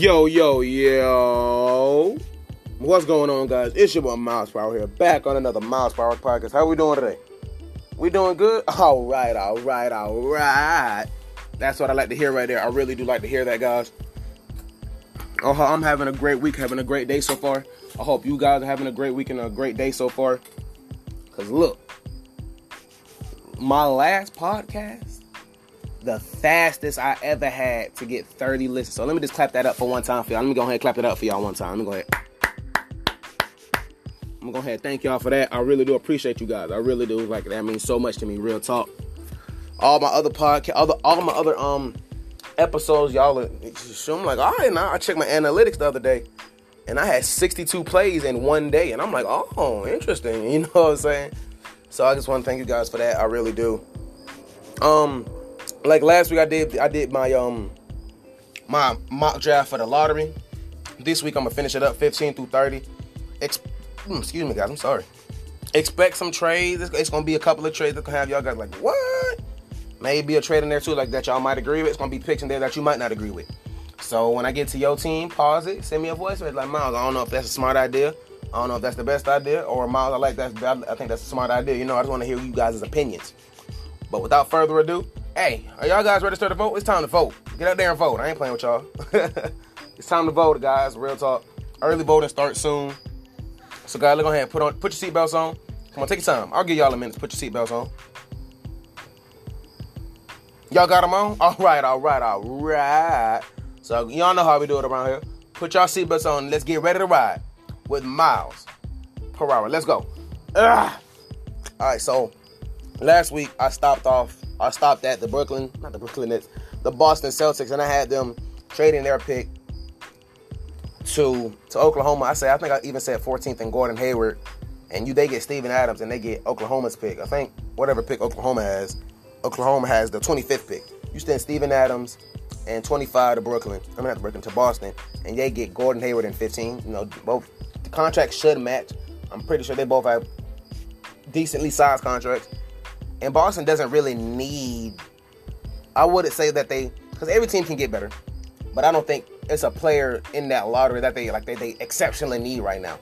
Yo, yo, yo. What's going on, guys? It's your boy Miles Power here, back on another Miles Power podcast. How we doing today? We doing good? All right, all right, all right. That's what I like to hear right there. I really do like to hear that, guys. Oh, I'm having a great week, having a great day so far. I hope you guys are having a great week and a great day so far. Cause look, my last podcast, the fastest I ever had to get 30 listens. So let me just clap that up for one time for y'all. Let me go ahead and clap it up for y'all one time. Let me go ahead. I'm gonna go ahead thank y'all for that. I really do appreciate you guys. I really do. Like that means so much to me. Real talk. All my other podcast, other all my other um episodes, y'all. Are, I'm like, all right, now I checked my analytics the other day, and I had 62 plays in one day, and I'm like, oh, interesting. You know what I'm saying? So I just want to thank you guys for that. I really do. Um, like last week I did I did my um my mock draft for the lottery. This week I'm gonna finish it up 15 through 30. Ex- hmm, excuse me, guys. I'm sorry. Expect some trades. It's, it's, gonna be a couple of trades that gonna have y'all guys like what? Maybe a trade in there too, like that y'all might agree with. It's gonna be picks in there that you might not agree with. So when I get to your team, pause it, send me a voice message like Miles. I don't know if that's a smart idea. I don't know if that's the best idea or Miles. I like that. I think that's a smart idea. You know, I just want to hear you guys' opinions. But without further ado, hey, are y'all guys ready to vote? It's time to vote. Get out there and vote. I ain't playing with y'all. it's time to vote, guys. Real talk. Early voting starts soon. So, guys, look on ahead. Put on, put your seatbelts on. Come on, take your time. I'll give y'all a minute to put your seatbelts on. Y'all got them on? All right, all right, all right. So, y'all know how we do it around here. Put y'all seatbelts on. Let's get ready to ride with miles per hour. Let's go. Ugh. All right, so last week I stopped off. I stopped at the Brooklyn, not the Brooklyn Nets, the Boston Celtics, and I had them trading their pick to to Oklahoma. I say I think I even said 14th and Gordon Hayward, and you they get Steven Adams and they get Oklahoma's pick. I think whatever pick Oklahoma has, Oklahoma has the 25th pick. You stand Steven Adams and 25 to Brooklyn. I mean not to Brooklyn to Boston, and they get Gordon Hayward in 15. You know both the contracts should match. I'm pretty sure they both have decently sized contracts. And Boston doesn't really need. I wouldn't say that they, because every team can get better, but I don't think it's a player in that lottery that they like they, they exceptionally need right now.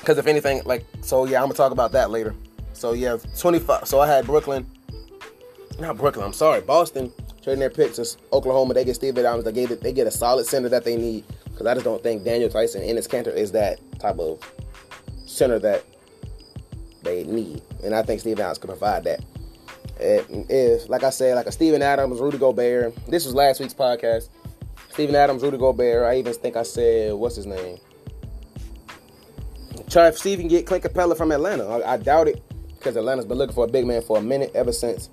Because if anything, like so, yeah, I'm gonna talk about that later. So yeah, 25. So I had Brooklyn, not Brooklyn. I'm sorry, Boston trading their picks to Oklahoma. They get Steve Adams. They get they get a solid center that they need. Because I just don't think Daniel Theis and Enes Kanter is that type of center that they need. And I think Steven Adams can provide that. If, like I said, like a Steven Adams, Rudy Gobert, this was last week's podcast. Steven Adams, Rudy Gobert. I even think I said, what's his name? Try if Steven get Clint Capela from Atlanta. I, I doubt it because Atlanta's been looking for a big man for a minute ever since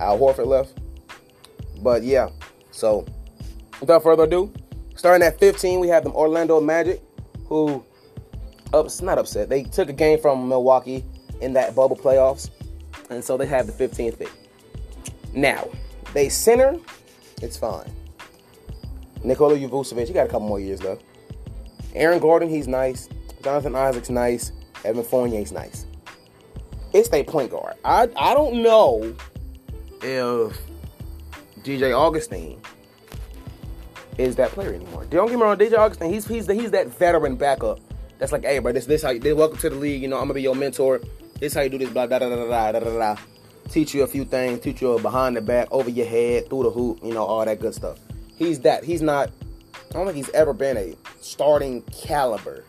Al Horford left. But yeah, so without further ado, starting at 15, we have them Orlando Magic, who ups not upset. They took a game from Milwaukee in that bubble playoffs, and so they have the 15th pick. Now, they center, it's fine. Nikola Vucevic, he got a couple more years left. Aaron Gordon, he's nice. Jonathan Isaac's nice. Evan Fournier's nice. It's their point guard. I I don't know if DJ Augustin is that player anymore. Don't get me wrong, DJ Augustin, he's he's the, he's that veteran backup. That's like, hey, bro, this this how you welcome to the league. You know, I'm gonna be your mentor. This how you do this. Blah da da da da da da. Teach you a few things. Teach you behind the back, over your head, through the hoop. You know, all that good stuff. He's that. He's not. I don't think he's ever been a starting caliber.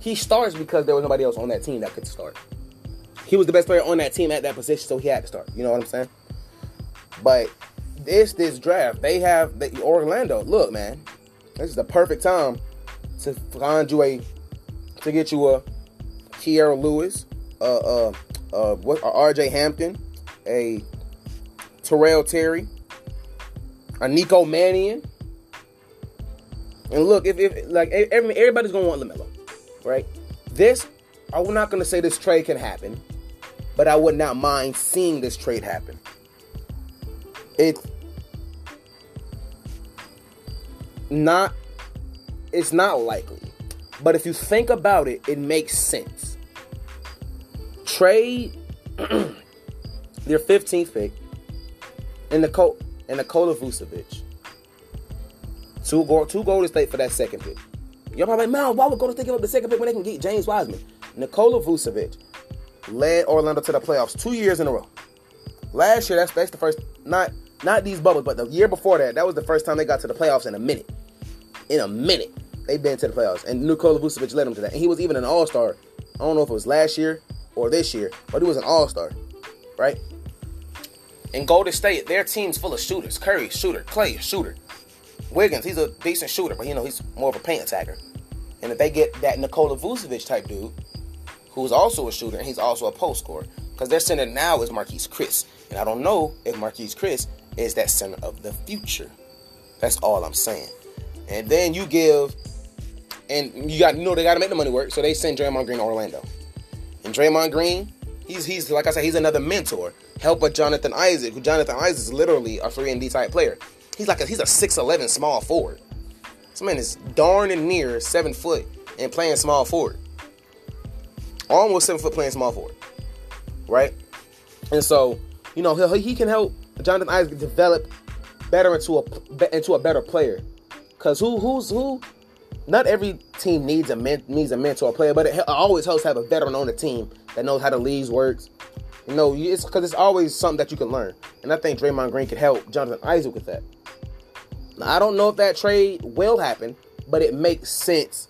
He starts because there was nobody else on that team that could start. He was the best player on that team at that position, so he had to start. You know what I'm saying? But this this draft, they have the Orlando. Look, man, this is the perfect time to find you a to get you a Kira Lewis, uh, uh, uh, what, uh, R.J. Hampton, a Tyrell Terry, a Nico Mannion. And look, if, if like every, everybody's gonna want Lamelo, right? This, I'm not gonna say this trade can happen, but I would not mind seeing this trade happen. It's not, it's not likely but if you think about it, it makes sense. Trade their 15th pick and Nicole and Nikola Vucevic Two, two Golden State for that second pick. You're probably like, man, why would Golden State give up the second pick when they can get James Wiseman? Nikola Vucevic led Orlando to the playoffs two years in a row. Last year, that's that's the first not not these bubbles, but the year before that, that was the first time they got to the playoffs in a minute. In a minute, they've been to the playoffs, and Nikola Vucevic led them to that. And he was even an All Star. I don't know if it was last year or this year, but he was an All Star, right? In Golden State, their team's full of shooters. Curry, shooter. Clay, shooter. Wiggins, he's a decent shooter, but you know he's more of a paint attacker. And if they get that Nikola Vucevic type dude, who's also a shooter and he's also a post scorer, because their center now is Marquese Chriss, and I don't know if Marquese Chriss is that center of the future. That's all I'm saying. And then you give, and you got you know they got to make the money work, so they send Draymond Green to Orlando. And Draymond Green, he's he's like I said, he's another mentor. Help with Jonathan Isaac, who Jonathan Isaac is literally a three and D type player. He's like a, he's a six eleven small forward. This man is darn and near seven foot and playing small forward. Almost seven foot playing small forward, right? And so you know he he can help Jonathan Isaac develop better into a into a better player. Cause who who's who? Not every team needs a men, needs a mentor player, but it always helps to have a veteran on the team that knows how the leagues works. You know, it's because it's always something that you can learn, and I think Draymond Green could help Jonathan Isaac with that. Now, I don't know if that trade will happen, but it makes sense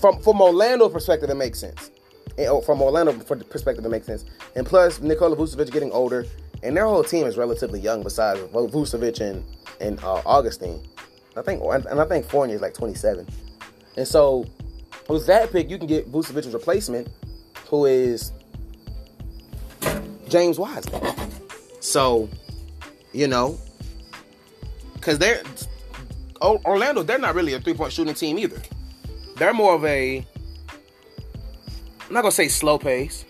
from from Orlando perspective. It makes sense. And, oh, from Orlando perspective, it makes sense. And plus, Nikola Vucevic getting older, and their whole team is relatively young. Besides Vucevic and and uh, Augustin, I think, and I think Fournier is like 27. And so, with that pick, you can get Vucevic's replacement, who is James Wiseman. So, you know, because they're Orlando, they're not really a three point shooting team either. They're more of a, I'm not gonna say slow pace,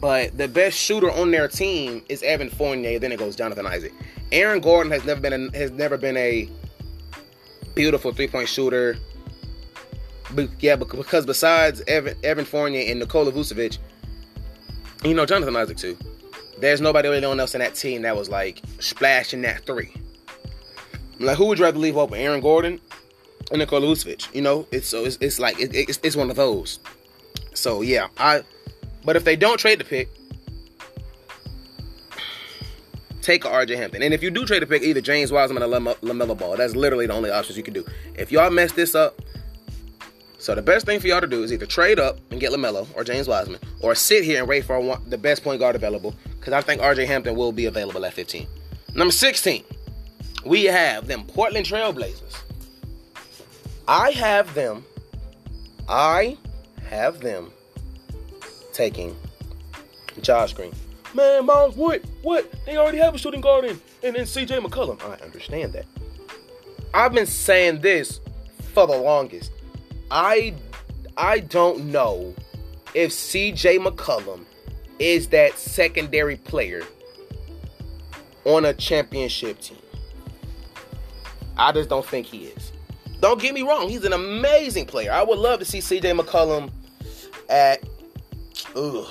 but the best shooter on their team is Evan Fournier. Then it goes Jonathan Isaac. Aaron Gordon has never been a, has never been a beautiful three point shooter. But yeah, because besides Evan, Evan Fournier and Nikola Vucevic, you know Jonathan Isaac too. There's nobody really else in that team that was like splashing that three. Like, who would you rather leave open, Aaron Gordon and Nikola Vucevic? You know, it's so it's, it's like it, it's, it's one of those. So yeah, I. But if they don't trade the pick, take a RJ Hampton. And if you do trade the pick, either James Wiseman or LaMelo Ball. That's literally the only options you can do. If y'all mess this up, so the best thing for y'all to do is either trade up and get LaMelo or James Wiseman, or sit here and wait for the best point guard available. Because I think RJ Hampton will be available at 15. Number 16 we have them Portland Trailblazers. I have them. I have them taking Josh Green. Man, Miles, what? What? They already have a shooting guard in, and then CJ McCollum. I understand that. I've been saying this for the longest. I I don't know if CJ McCollum is that secondary player on a championship team. I just don't think he is. Don't get me wrong, he's an amazing player. I would love to see CJ McCollum at ugh,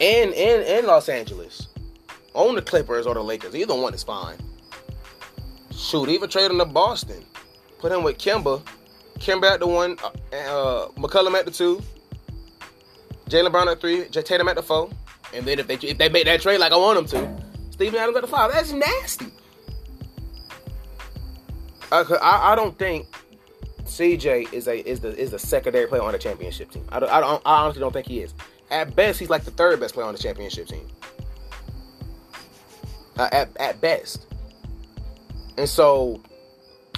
in in in Los Angeles. Own the Clippers or the Lakers. Either one is fine. Shoot, even trade him to Boston. Put him with Kemba. Kemba at the one, uh, uh, McCollum at the two, Jaylen Brown at three, J Tatum at the four. And then if they if they make that trade like I want them to, Steven Adams at the five. That's nasty. I, I don't think CJ is a is the is the secondary player on a championship team. I, don't, I, don't, I honestly don't think he is. At best, he's like the third best player on the championship team. Uh, at at best, and so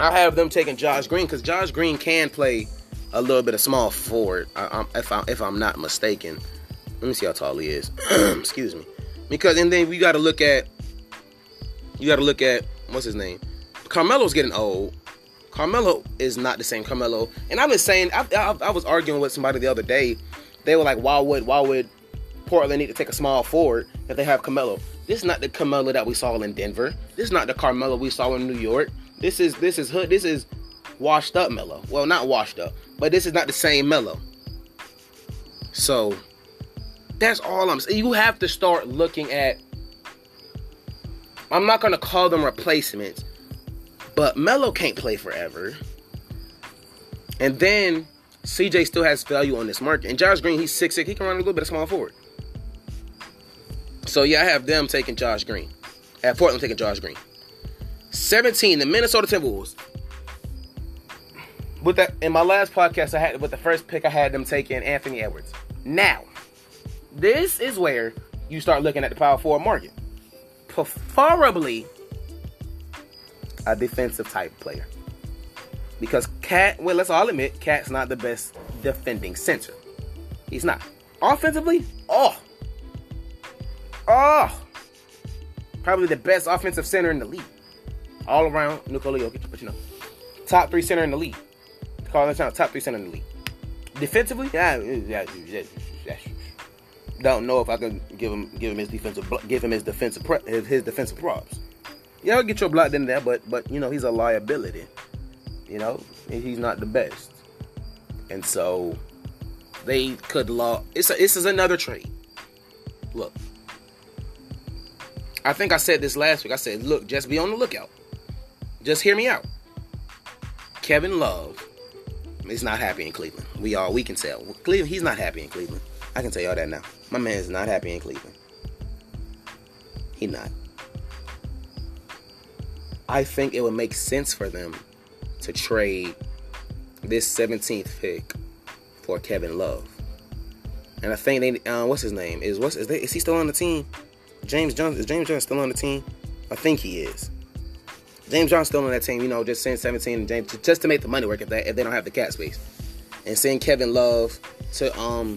I have them taking Josh Green because Josh Green can play a little bit of small forward. I, if I if I'm not mistaken, let me see how tall he is. Excuse me, because and then we got to look at you got to look at what's his name Carmelo's getting old. Carmelo is not the same Carmelo. And I've been saying, I, I, I, was arguing with somebody the other day. They were like, why would why would Portland need to take a small forward if they have Carmelo? This is not the Carmelo that we saw in Denver. This is not the Carmelo we saw in New York. This is this is hood. This is washed up Melo. Well, not washed up, but this is not the same Melo. So that's all I'm saying. You have to start looking at I'm not gonna call them replacements, but Melo can't play forever. And then CJ still has value on this market. And Josh Green, he's 6'6, he can run a little bit of small forward. So yeah, I have them taking Josh Green. At Portland taking Josh Green. 17, the Minnesota Timberwolves. With that in my last podcast, I had with the first pick, I had them taking Anthony Edwards. Now, this is where you start looking at the power forward market. Preferably a defensive type player. Because KAT, well, let's all admit, KAT's not the best defending center. He's not. Offensively, oh. Oh. Probably the best offensive center in the league. All around Nikola Jokic, but you know. Top three center in the league. Call that top three center in the league. Defensively, yeah, don't know if I can give him give him his defensive give him his defensive his, his defensive props. Yeah, I'll get your block in there, but but you know he's a liability. You know he's not the best, and so they could law. It's a, this is another trade. Look, I think I said this last week. I said, look, just be on the lookout. Just hear me out. Kevin Love is not happy in Cleveland. We all we can tell. Cleveland, he's not happy in Cleveland. I can tell y'all that now. My man is not happy in Cleveland. He not. I think it would make sense for them to trade this 17th pick for Kevin Love. And I think they uh, what's his name? Is what's is, they, is he still on the team? James Johnson is James Johnson still on the team? I think he is. James Johnson still on that team, you know, just saying 17 and James just to make the money work if they if they don't have the cap space. And send Kevin Love to um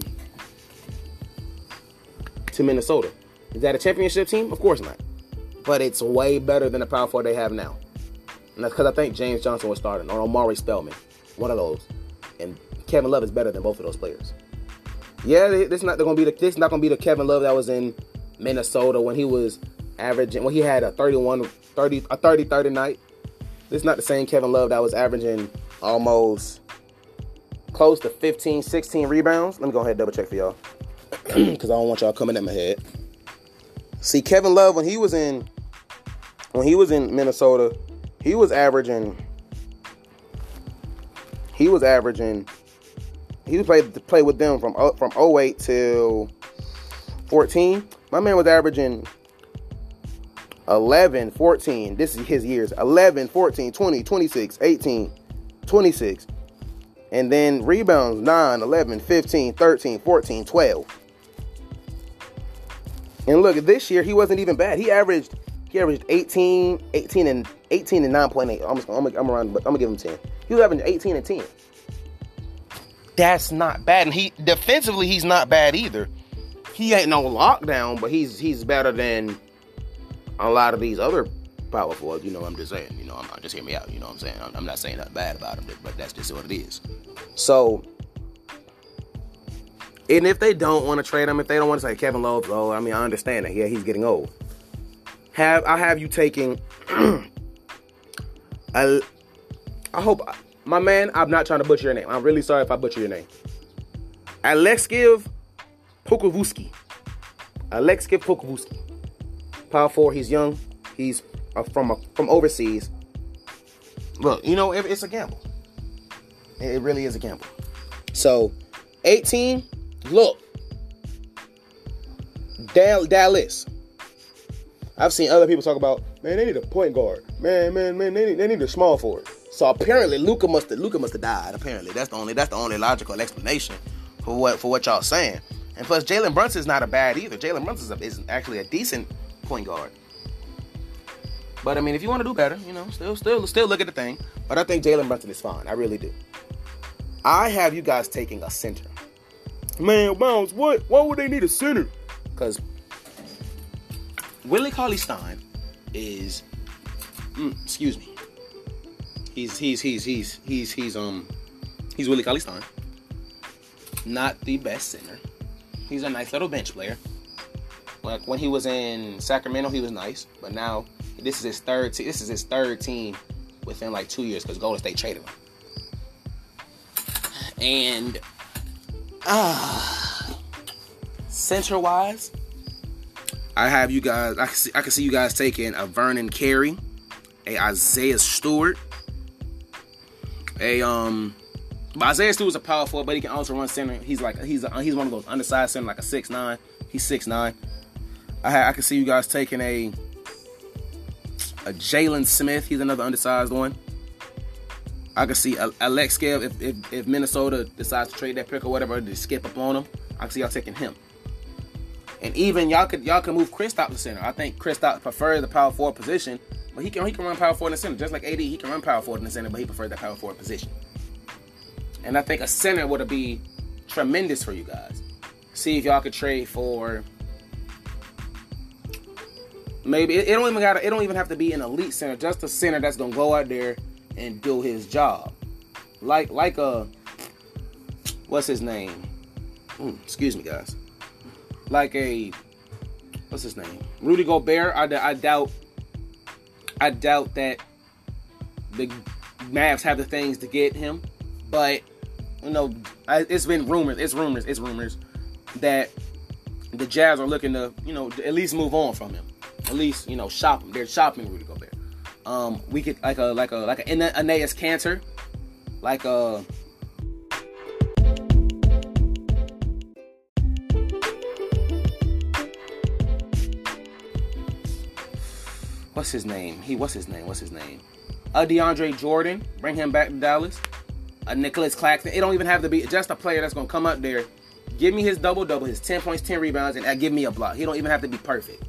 to Minnesota. Is that a championship team? Of course not. But it's way better than the power four they have now. And that's because I think James Johnson was starting, or Omari Spellman, one of those. And Kevin Love is better than both of those players. Yeah, this is not going to be the this not going to be the Kevin Love that was in Minnesota when he was averaging when he had a 31 30 a 30 30 night. This is not the same Kevin Love that was averaging almost close to 15 16 rebounds. Let me go ahead and double check for y'all because I don't want y'all coming at my head. See, Kevin Love when he was in when he was in Minnesota, he was averaging he was averaging he played play with them from uh, from 08 till 14. My man was averaging 11, 14. This is his years. 11, 14, 20, 26, 18, 26. And then rebounds 9, 11, 15, 13, 14, 12. And look, this year he wasn't even bad. He averaged he averaged 18, 18 and 18 and 9.8. I'm, I'm, I'm around, but I'm gonna give him 10. He was averaging 18 and 10. That's not bad. And he defensively, he's not bad either. He ain't no lockdown, but he's he's better than a lot of these other power forwards. You know, what I'm just saying. You know, I'm just hear me out. You know what I'm saying? I'm not saying nothing bad about him, but that's just what it is. So and if they don't want to trade him, if they don't want to say Kevin Love, oh, I mean, I understand that. Yeah, he's getting old. Have I have you taking? I, I hope my man. I'm not trying to butcher your name. I'm really sorry if I butcher your name. Alexiv Pokusevski. Alexiv Pokusevski. Power four. He's young. He's uh, from uh, from overseas. Look, you know, it's a gamble. It really is a gamble. So, 18 Look, Dallas. I've seen other people talk about, man, they need a point guard. Man, man, man, they need, they need a small forward. So apparently Luka must have Luka must have died. Apparently, that's the only that's the only logical explanation for what for what y'all saying. And plus, Jalen Brunson is not a bad either. Jalen Brunson is, actually a decent point guard. But I mean, if you want to do better, you know, still still still look at the thing. But I think Jalen Brunson is fine. I really do. I have you guys taking a center. Man, Bounce, what? Why would they need a center? Because Willie Cauley Stein is, mm, excuse me. He's he's he's he's he's he's um he's Willie Cauley Stein. Not the best center. He's a nice little bench player. Like when he was in Sacramento, he was nice, but now this is his third. Te- this is his third team within like two years because Golden State traded him. And Ah, center wise, I have you guys. I can see, I can see you guys taking a Vernon Carey, a Isaiah Stewart, a um. But Isaiah Stewart's a power forward, but he can also run center. He's like he's a, he's one of those undersized center, like a six nine. He's six nine. I I can see you guys taking a a Jalen Smith. He's another undersized one. I can see Alex Scale if, if, if Minnesota decides to trade that pick or whatever to skip up on him. I can see y'all taking him. And even y'all could y'all can move Kristaps to center. I think Kristaps prefers the power forward position, but he can he can run power forward in the center just like AD. He can run power forward in the center, but he prefers that power forward position. And I think a center would be tremendous for you guys. See if y'all could trade for maybe it, it don't even got it don't even have to be an elite center, just a center that's gonna go out there and do his job. Like like a what's his name? Mm, excuse me, guys. Like a what's his name? Rudy Gobert. I, I doubt. I doubt that the Mavs have the things to get him, but you know, it's been rumors. It's rumors. It's rumors that the Jazz are looking to, you know, at least move on from him. At least, you know, shop him. They're shopping Rudy Gobert. Um, we could like a like a like a Enes Kanter, like a. What's his name? He what's his name? What's his name? A DeAndre Jordan. Bring him back to Dallas. A Nicolas Claxton. It don't even have to be just a player that's gonna come up there, give me his double double, his ten points, ten rebounds, and give me a block. He don't even have to be perfect.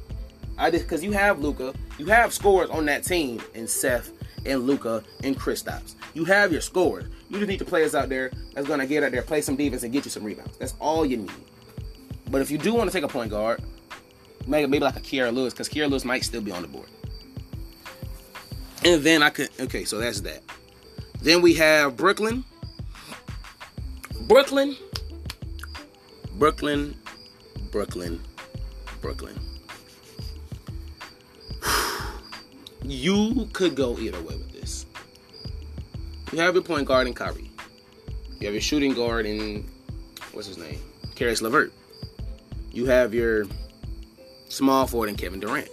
I just because you have Luka, you have scores on that team and Seth and Luka and Kristaps. You have your scores. You just need the players out there that's gonna get out there, play some defense, and get you some rebounds. That's all you need. But if you do want to take a point guard, maybe like a Kira Lewis, because Kira Lewis might still be on the board. And then I could okay, so that's that. Then we have Brooklyn. Brooklyn. Brooklyn. Brooklyn. Brooklyn. you could go either way with this. You have your point guard in Kyrie. You have your shooting guard in what's his name? Caris LeVert. You have your small forward in Kevin Durant.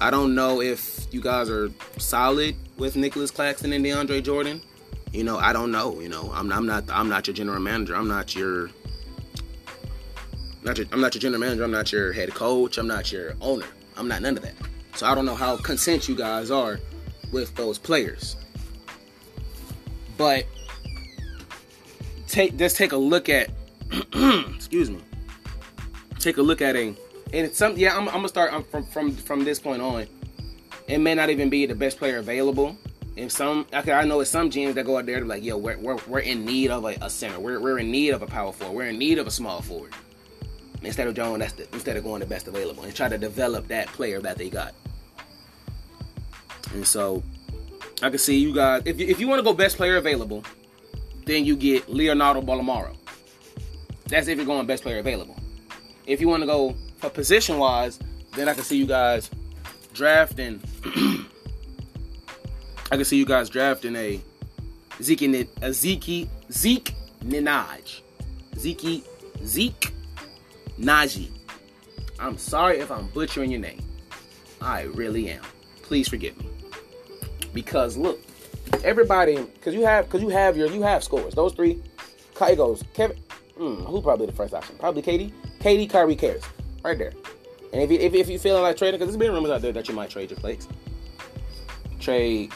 I don't know if you guys are solid with Nicolas Claxton and DeAndre Jordan. You know, I don't know. You know, I'm, I'm not I'm not your general manager. I'm not your not your, I'm not your general manager. I'm not your head coach. I'm not your owner. I'm not none of that. So I don't know how content you guys are with those players. But take let's take a look at excuse me. Take a look at a and it's some yeah I'm, I'm gonna start I'm from from from this point on. It may not even be the best player available. And some, okay, I know it's some GMs that go out there to like, yo, we're, we're, we're in need of a, a, center. We're, we're in need of a power forward. We're in need of a small forward. Instead of going, that's the, instead of going the best available and try to develop that player that they got. And so I can see you guys. If you, if you want to go best player available, then you get Leonardo Bolmaro. That's if you're going best player available. If you want to go for position wise, then I can see you guys drafting. I can see you guys drafting a Zeke a Zeke Zeke Ninaj. Zeke Zeke Nnaji. I'm sorry if I'm butchering your name. I really am. Please forgive me. Because look, everybody, because you have, because you have your, you have scores. Those three, Kai goes Kevin. Hmm, who probably the first option? Probably KD, KD, Kyrie, cares right there. And if you, if, if you feeling like trading, because there's been rumors out there that you might trade your plates, trade,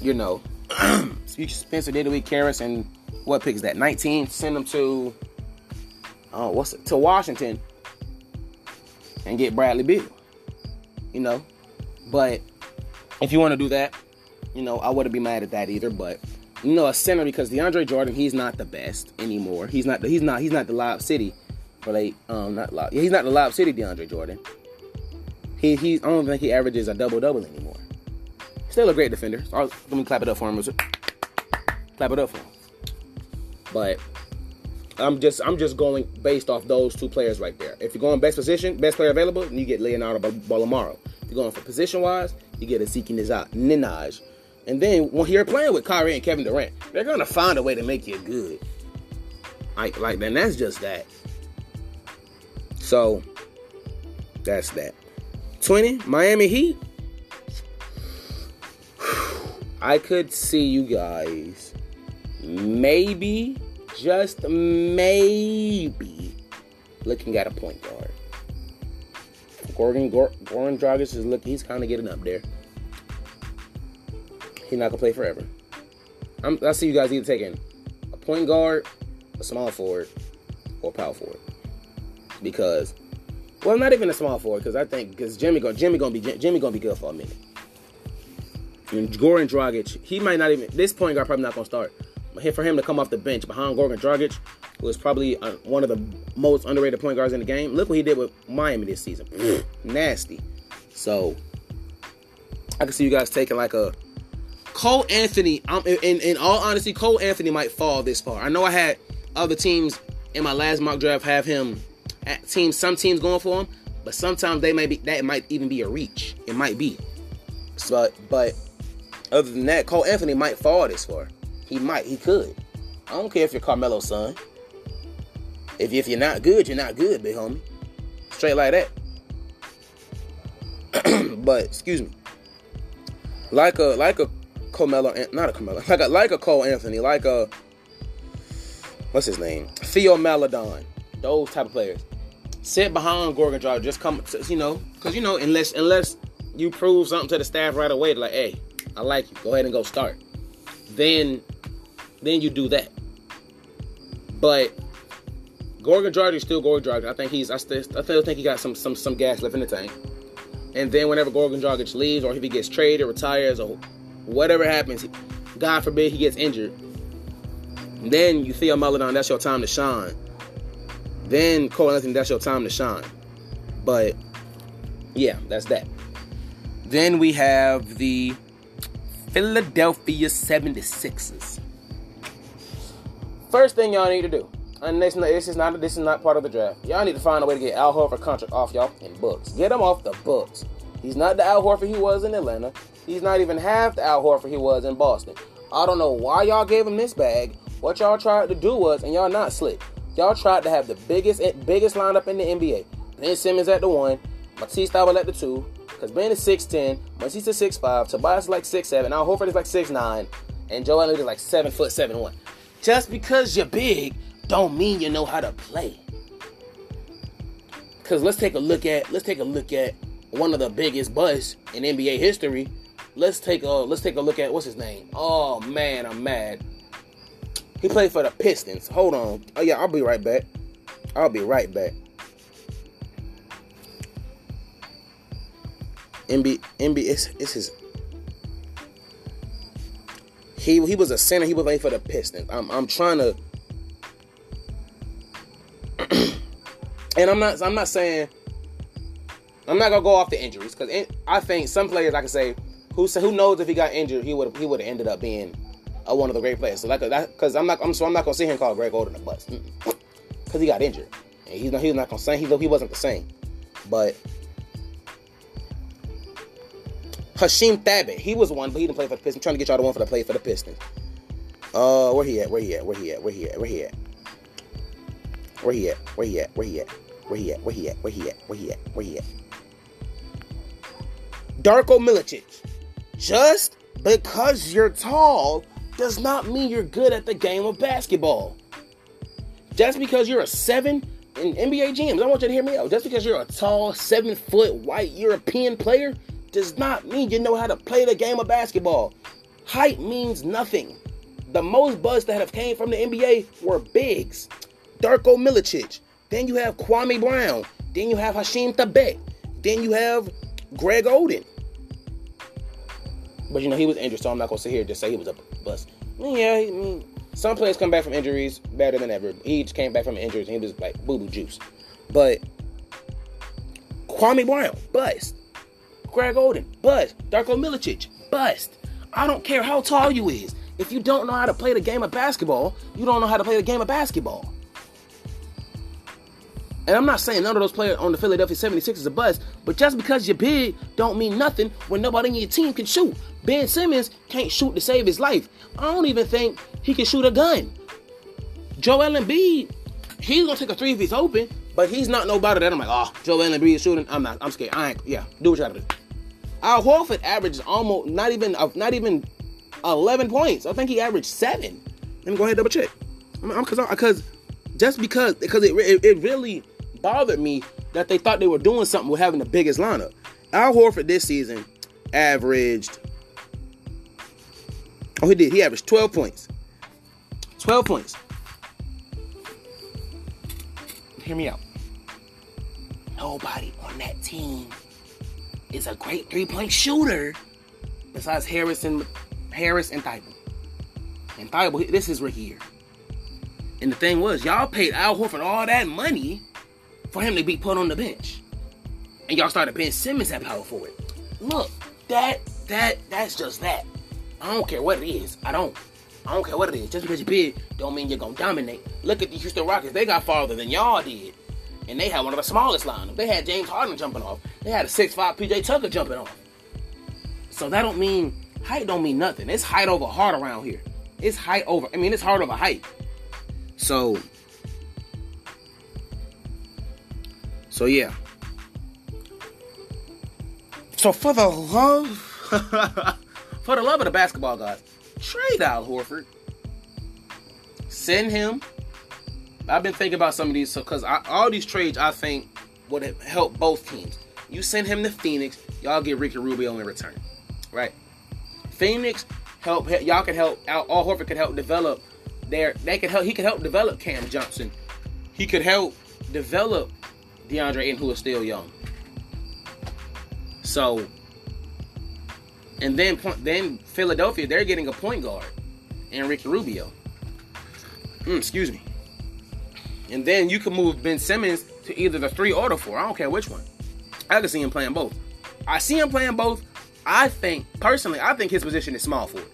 you know, Spencer Dinwiddie, Caris, and what pick is that? 19. Send them to, oh, what's it? To Washington, and get Bradley Beal. You know, but if you want to do that, you know, I wouldn't be mad at that either. But you know, a center because DeAndre Jordan, he's not the best anymore. He's not. He's not. He's not the Lob City, but they um not Lob. He's not the Lob City DeAndre Jordan. He he. I don't think he averages a double double anymore. Still a great defender. So let me clap it up for him. Clap it up for him. But I'm just I'm just going based off those two players right there. If you're going best position, best player available, you get Leonardo Bolmaro. If you're going for position wise, you get a Zeke Ninaj. And then when you're playing with Kyrie and Kevin Durant, they're gonna find a way to make you good. Like, like, then that's just that. So that's that. 20, Miami Heat. I could see you guys maybe, just maybe, looking at a point guard. Gordon Goran Dragic is looking. He's kind of getting up there. He's not gonna play forever. I'm, I see you guys either taking a point guard, a small forward, or power forward. Because, well, not even a small forward. Because I think because Jimmy gonna Jimmy gonna be Jimmy gonna be good for a minute. And Goran Dragic, he might not even. This point guard probably not gonna start. But for him to come off the bench behind Goran Dragic, who is probably uh, one of the most underrated point guards in the game. Look what he did with Miami this season. Nasty. So I can see you guys taking like a Cole Anthony. Um, in, in all honesty, Cole Anthony might fall this far. I know I had other teams in my last mock draft have him teams. Some teams going for him, but sometimes they may be that might even be a reach. It might be. But but other than that, Cole Anthony might fall this far. He might. He could. I don't care if you're Carmelo's son. If, if you're not good, you're not good, big homie. Straight like that. but excuse me. Like a like a Carmelo, not a Carmelo, like a like a Cole Anthony, like a what's his name, Theo Maledon, those type of players. Sit behind Dragic, just come, you know, because you know, unless unless you prove something to the staff right away, like, hey, I like you, go ahead and go start. Then, then you do that. But Goran Dragic is still Goran Dragic. I think he's, I still, I still think he got some some some gas left in the tank. And then whenever Goran Dragic leaves, or if he gets traded, retires, or whatever happens, God forbid he gets injured, then you Theo Maledon, that's your time to shine. Then Cole Anthony, that's your time to shine. But yeah, that's that. Then we have the Philadelphia 76ers. First thing y'all need to do, and this, this is not this is not part of the draft. Y'all need to find a way to get Al Horford contract off y'all in books. Get him off the books. He's not the Al Horford he was in Atlanta. He's not even half the Al Horford he was in Boston. I don't know why y'all gave him this bag. What y'all tried to do was, and y'all not slick. Y'all tried to have the biggest eh, biggest lineup in the NBA. Ben Simmons at the one, Matisse Thybulle at the two, because Ben is 6'10, Matisse is 6'5, Tobias is like 6'7, Al Horford is like 6'9, and Joel Embiid is like 7 foot 7 1. Just because you're big don't mean you know how to play. Cause let's take a look at let's take a look at one of the biggest busts in NBA history let's take a let's take a look at what's his name. Oh man, I'm mad. He played for the Pistons. Hold on. Oh yeah, I'll be right back. I'll be right back. MB MB it's, it's his he he was a center. He was playing for the Pistons. I'm I'm trying to and I'm not I'm not saying I'm not gonna go off the injuries because I think some players I can say who who knows if he got injured, he would he would have ended up being uh, one of the great players. So like that, because I'm not I'm so I'm not gonna sit here and call Greg Oden a bust because he got injured. And he's not he's not gonna say he he wasn't the same, but. Hasheem Thabeet, he was one, but he didn't play for the Pistons. I'm trying to get y'all the one for the play for the Pistons. Uh, where he at? Where he at? Where he at? Where he at? Where he at? Where he at? Where he at? Where he at? Where he at? Where he at? Where he at? Where he at? Where he at? Darko Milicic. Just because you're tall does not mean you're good at the game of basketball. Just because you're a seven in NBA GMs, I want you to hear me out. Just because you're a tall, seven foot white European player does not mean you know how to play the game of basketball. Height means nothing. The most buzz that have came from the NBA were bigs. Darko Milicic. Then you have Kwame Brown. Then you have Hasheem Thabeet. Then you have Greg Oden. But you know, he was injured, so I'm not gonna sit here and just say he was a bust. Yeah, I mean, some players come back from injuries better than ever. He just came back from injuries and he was like boo boo juice. But Kwame Brown, bust. Greg Oden, bust. Darko Milicic, bust. I don't care how tall you is. If you don't know how to play the game of basketball, you don't know how to play the game of basketball. And I'm not saying none of those players on the Philadelphia 76ers are bust, but just because you're big don't mean nothing when nobody in your team can shoot. Ben Simmons can't shoot to save his life. I don't even think he can shoot a gun. Joel Embiid, he's gonna take a three if he's open, But he's not nobody that I'm like, oh, Joel Embiid is shooting. I'm not. I'm scared. I ain't. Yeah, do what you gotta do. Al Horford averages almost not even uh, not even 11 points. I think he averaged seven. Let me go ahead and double check. I'm because because just because because it, it, it really bothered me that they thought they were doing something with having the biggest lineup. Al Horford this season averaged. Oh, he did. He averaged 12 points. 12 points. Hear me out. Nobody on that team is a great three-point shooter besides Harrison, Harris and Thybulle. And Thybulle, this is rookie year. And the thing was, y'all paid Al Horford all that money for him to be put on the bench. And y'all started Ben Simmons at power forward. Look, that that that's just that. I don't care what it is. I don't. I don't care what it is. Just because you're big don't mean you're gonna dominate. Look at the Houston Rockets. They got farther than y'all did. And they had one of the smallest lineups. They had James Harden jumping off. They had a 6'5 PJ Tucker jumping off. So that don't mean height don't mean nothing. It's height over heart around here. It's height over I mean it's heart over height. So So yeah. So for the love for the love of the basketball guys, trade Al Horford. Send him. I've been thinking about some of these so because all these trades I think would help both teams. You send him to Phoenix, y'all get Ricky Rubio in return, right? Phoenix help y'all can help. Al Horford could help develop their. They could help. He could help develop Cam Johnson. He could help develop DeAndre Ayton, who is still young. So, and then then Philadelphia, they're getting a point guard, and Ricky Rubio. Mm, excuse me. And then you can move Ben Simmons to either the three or the four. I don't care which one. I can see him playing both. I see him playing both. I think personally, I think his position is small forward.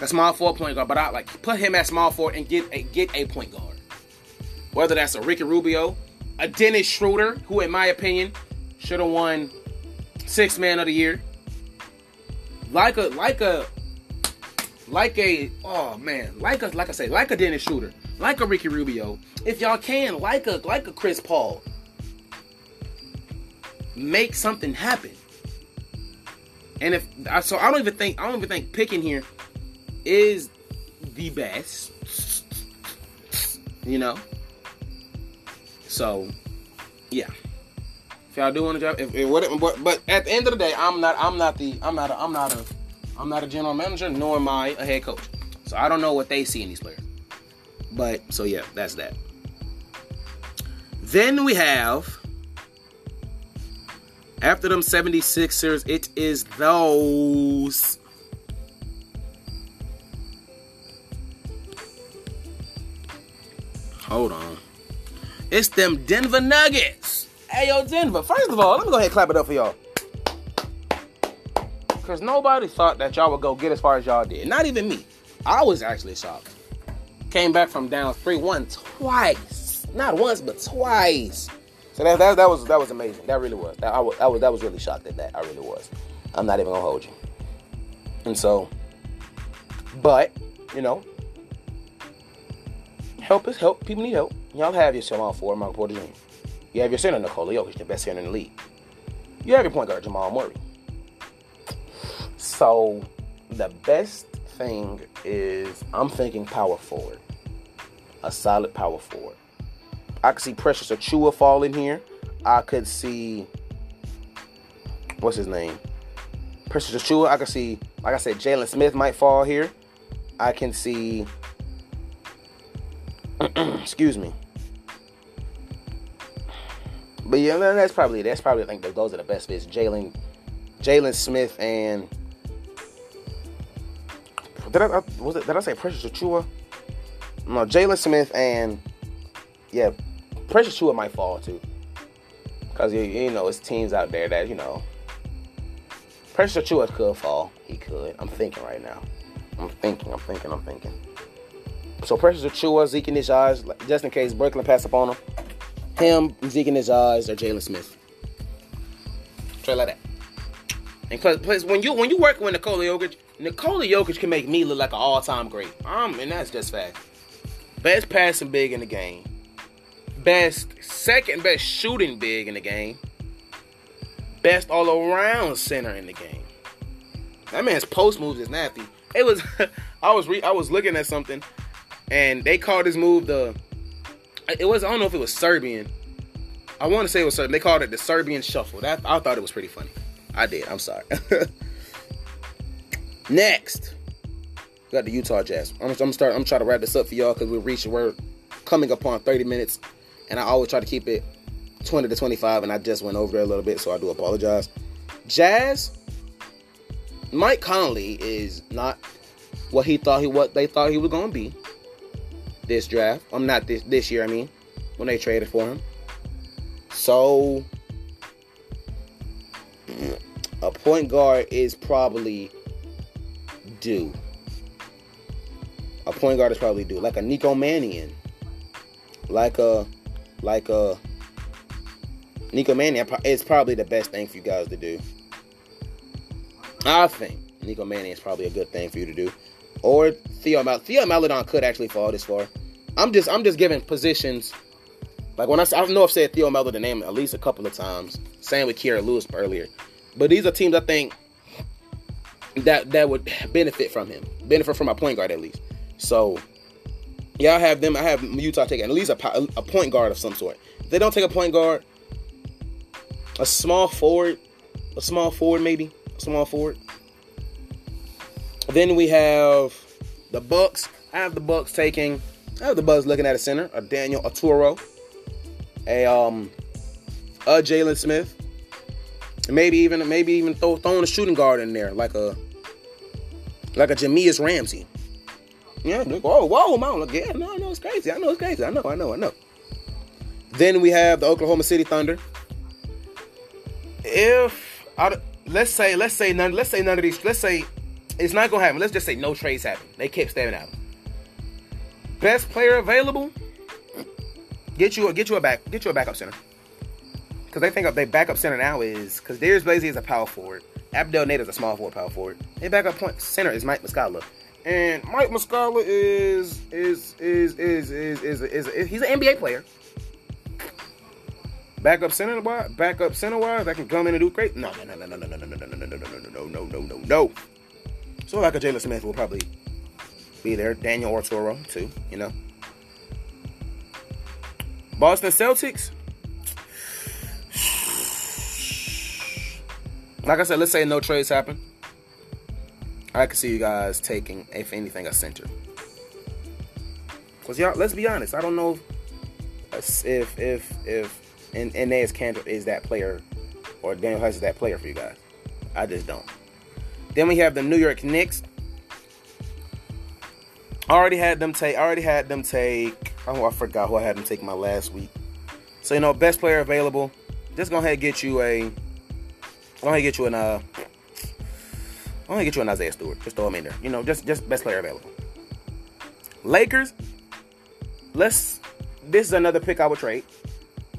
A small forward point guard, but I like put him at small forward and get a get a point guard. Whether that's a Ricky Rubio, a Dennis Schroeder, who in my opinion should have won six man of the year. Like a like a like a oh man, like a like I say, like a Dennis Schroeder, like a Ricky Rubio. If y'all can, like a like a Chris Paul. Make something happen. And if so I don't even think I don't even think picking here is the best. You know? So, yeah. If y'all do want to job, if, if what, but, but at the end of the day, I'm not, I'm not the, I'm not, a, I'm not a, I'm not a general manager, nor am I a head coach. So I don't know what they see in these players. But so yeah, that's that. Then we have after them 76ers, it is those Hold on. It's them Denver Nuggets. Hey, yo, Denver. First of all, let me go ahead and clap it up for y'all. Because nobody thought that y'all would go get as far as y'all did. Not even me. I was actually shocked. Came back from down 3 1 twice. Not once, but twice. So that, that, that was that was amazing. That really was. That, I, was, I was that was really shocked at that. I really was. I'm not even gonna hold you. And so, but you know, help is help. People need help. Y'all have your small forward, Michael Porter Jr. You have your center, Nikola Jokic, the best center in the league. You have your point guard, Jamal Murray. So the best thing is I'm thinking power forward. A solid power forward. I could see Precious Achiuwa fall in here. I could see what's his name? Precious Achiuwa. I could see, like I said, Jalen Smith might fall here. I can see excuse me. But yeah, that's probably that's probably I think those are the best fits. Jalen, Jalen Smith and did I was it did I say Precious Chua? No, Jalen Smith and yeah, Precious Achiuwa might fall too. Cause you, you know it's teams out there that you know Precious Achiuwa could fall. He could. I'm thinking right now. I'm thinking. I'm thinking. I'm thinking. So pressures Precious Achiuwa, Zeke in his eyes, just in case Brooklyn pass up on him him, Zeke in his eyes, or Jalen Smith. Try like that. And plus, when you when you work with Nikola Jokic, Nikola Jokic can make me look like an all-time great. Um, and that's just fact. Best passing big in the game. best, second best shooting big in the game, best all around center in the game. That man's post moves is nasty. It was, I was re, I was looking at something, and they called this move the. It was I don't know if it was Serbian. I want to say it was Serbian. They called it the Serbian shuffle. That I thought it was pretty funny. I did. I'm sorry. Next, got the Utah Jazz. I'm, I'm start. I'm trying to wrap this up for y'all because we're reaching. We're coming upon 30 minutes, and I always try to keep it 20 to 25, and I just went over there a little bit, so I do apologize. Jazz. Mike Conley is not what he thought he what they thought he was to be this draft. I'm not this this year. I mean, when they traded for him. So a point guard is probably due. A point guard is probably due, like a Nico Mannion, like a like a Nico Mannion. It's probably the best thing for you guys to do. I think Nico Mannion is probably a good thing for you to do, or Theo Mal- Theo Maledon could actually fall this far. I'm just I'm just giving positions. Like when I I don't know I've said Theo Maledon name at least a couple of times. Same with Kira Lewis earlier. But these are teams I think that that would benefit from him, benefit from a point guard at least. So, yeah, I have them. I have Utah taking at least a, a point guard of some sort. If they don't take a point guard, a small forward, a small forward maybe, a small forward. Then we have the Bucks. I have the Bucks taking. I have the Bucks looking at a center, a Daniel Oturu, a um, a Jalen Smith, maybe even maybe even throw, throwing a shooting guard in there, like a like a Jahmi'us Ramsey. Yeah, whoa, whoa, man. Yeah, no, no, it's crazy. I know it's crazy. I know, I know, I know. Then we have the Oklahoma City Thunder. If I, let's say, let's say none, let's say none of these, let's say it's not gonna happen. Let's just say no trades happen. They kept staring at him. Best player available. Get you a get you a back get you a backup center. Because they think their backup center now is because Darius Bazley is a power forward. Abdel Nader is a small forward, power forward. Their backup point center is Mike Muscala. And Mike Muscala is is is is is is, is, is he's an NBA player. Backup center wise, backup center wise, that can come in and do great. No, no, no, no, no, no, no, no, no, no, no, no, no, no, no, no, no. So like a Jalen Smith will probably be there. Daniel Oturu too, you know. Boston Celtics. Like I said, let's say no trades happen. I can see you guys taking, if anything, a center. Cause y'all, let's be honest. I don't know if if if, if Enes is that player or Daniel Theis is that player for you guys. I just don't. Then we have the New York Knicks. I already had them take. I already had them take. Oh, I forgot who I had them take my last week. So you know, best player available. Just go ahead and get you a. Go ahead and get you an. Uh, I'm gonna get you an Isaiah Stewart. Just throw him in there. You know, just just best player available. Lakers. Let's. This is another pick I would trade.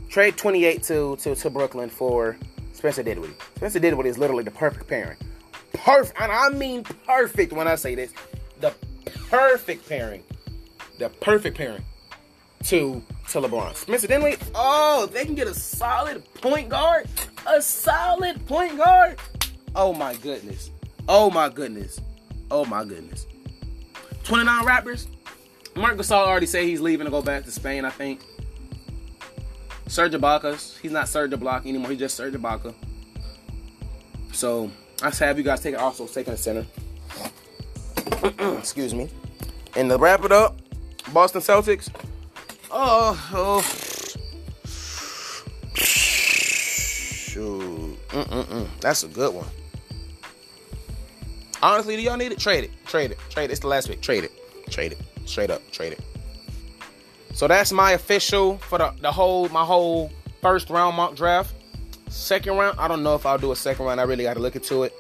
Trade 28 to to, to Brooklyn for Spencer Dinwiddie. Spencer Dinwiddie is literally the perfect pairing. Perfect, and I mean perfect when I say this. The perfect pairing. The perfect pairing to to LeBron. Spencer Dinwiddie. Oh, they can get a solid point guard. A solid point guard. Oh my goodness. Oh my goodness. Oh my goodness. 29 Raptors. Marc Gasol already said he's leaving to go back to Spain, I think. Serge Ibaka. He's not Serge Ibaka anymore. He's just Serge Ibaka. So I have you guys take it also taking a center. Excuse me. And to wrap it up, Boston Celtics. Oh, oh. Shoot. Mm-mm-mm. That's a good one. Honestly, do y'all need it? Trade it. Trade it. Trade it. It's the last pick. Trade it. Trade it. Straight up. Trade it. So that's my official for the, the whole my whole first round mock draft. Second round, I don't know if I'll do a second round. I really got to look into it.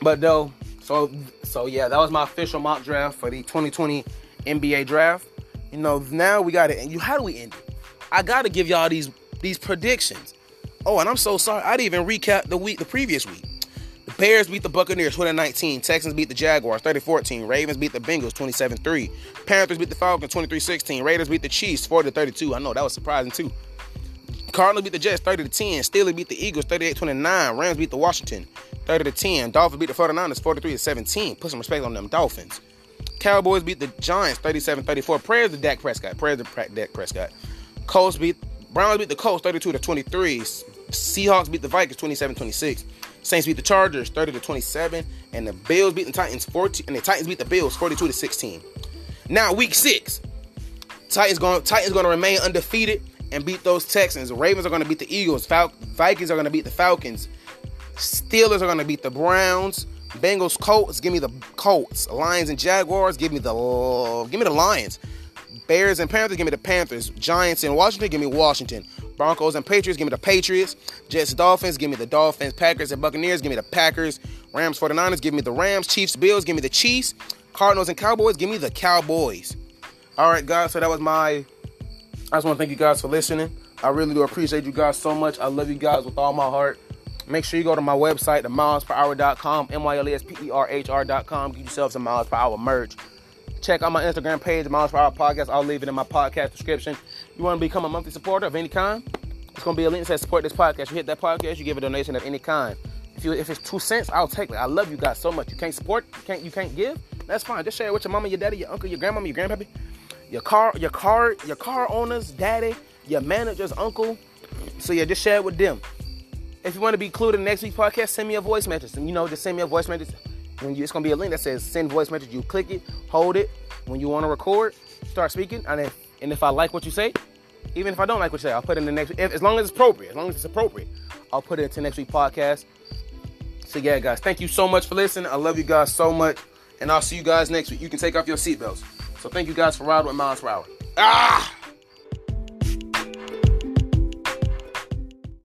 But though, so so yeah, that was my official mock draft for the 2020 NBA draft. You know, now we got it. You how do we end it? I got to give y'all these these predictions. Oh, and I'm so sorry. I didn't even recap the week, the previous week. The Bears beat the Buccaneers 2019. Texans beat the Jaguars 30-14. Ravens beat the Bengals 27-3. Panthers beat the Falcons 23-16. Raiders beat the Chiefs 40-32. I know that was surprising too. Cardinals beat the Jets 30 to 10. Steelers beat the Eagles 38 29. Rams beat the Washington 30 to 10. Dolphins beat the 49ers 43 17. Put some respect on them Dolphins. Cowboys beat the Giants 37 34. Prayers to Dak Prescott. Prayers to Dak Prescott. Colts beat Browns beat the Colts 32 to 23. Seahawks beat the Vikings 27 26. Saints beat the Chargers 30 to 27. And the Bills beat the Titans 14. And the Titans beat the Bills 42 to 16. Now week six. Titans going Titans going to remain undefeated and beat those Texans. Ravens are going to beat the Eagles. Fal- Vikings are going to beat the Falcons. Steelers are going to beat the Browns. Bengals, Colts, give me the Colts. Lions and Jaguars, give me the give me the Lions. Bears and Panthers, give me the Panthers. Giants and Washington, give me Washington. Broncos and Patriots, give me the Patriots. Jets, Dolphins, give me the Dolphins. Packers and Buccaneers, give me the Packers. Rams, 49ers, give me the Rams. Chiefs, Bills, give me the Chiefs. Cardinals and Cowboys, give me the Cowboys. All right, guys, so that was my. I just want to thank you guys for listening. I really do appreciate you guys so much. I love you guys with all my heart. Make sure you go to my website, the mylesperhr.com, M-Y-L-E-S-P-E-R-H-R.com. Get yourself some Myles Per Hour merch. Check out my Instagram page, Myles Per Hour Podcast. I'll leave it in my podcast description. You want to become a monthly supporter of any kind? It's going to be a link that says support this podcast. You hit that podcast, you give a donation of any kind. If you if it's two cents, I'll take it. I love you guys so much. You can't support, you can't you can't give. That's fine. Just share it with your mama, your daddy, your uncle, your grandmama, your grandpappy, your car, your car, your car owners, daddy, your manager's uncle. So yeah, just share it with them. If you want to be included in next week's podcast, send me a voice message. And you know, just send me a voice message. When you, it's gonna be a link that says send voice message. You click it, hold it. When you want to record, start speaking. And if and if I like what you say, even if I don't like what you say, I'll put it in the next. If, as long as it's appropriate, as long as it's appropriate, I'll put it into next week's podcast. So yeah, guys, thank you so much for listening. I love you guys so much, and I'll see you guys next week. You can take off your seatbelts. So thank you guys for riding with Myles Hour. Ah.